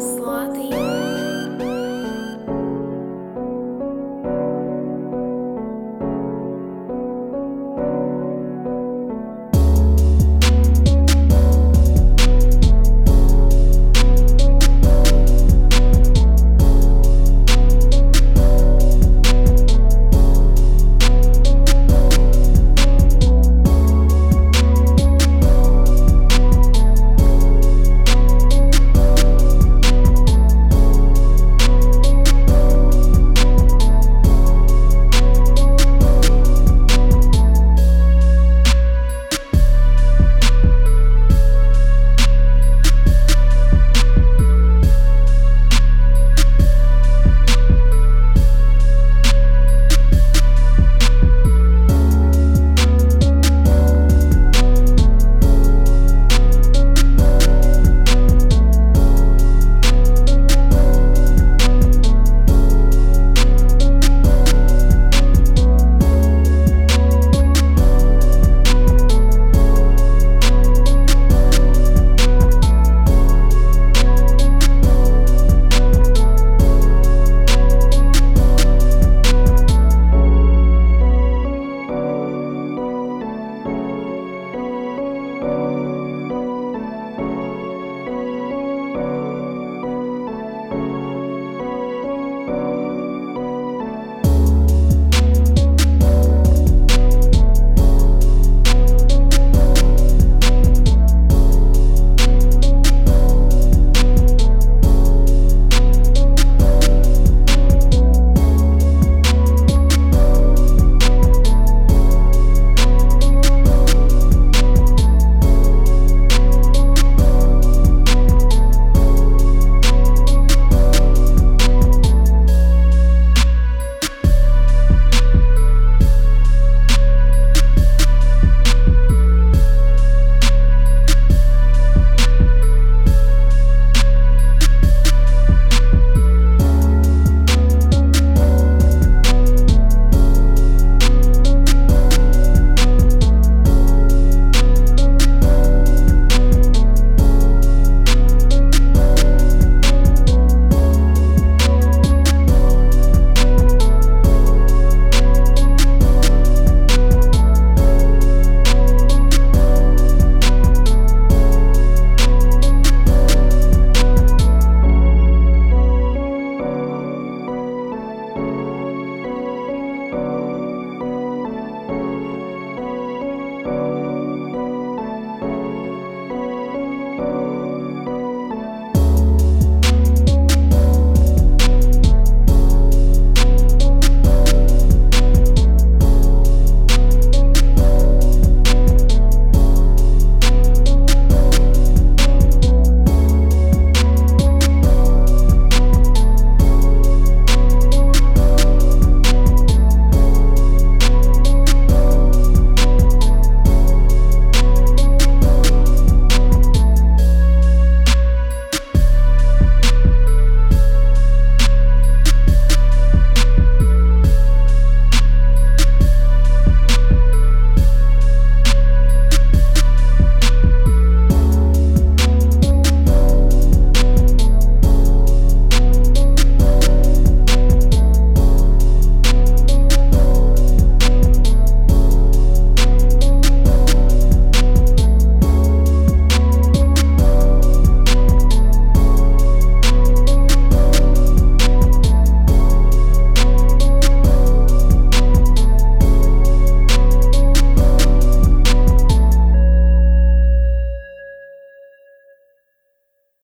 Slothy.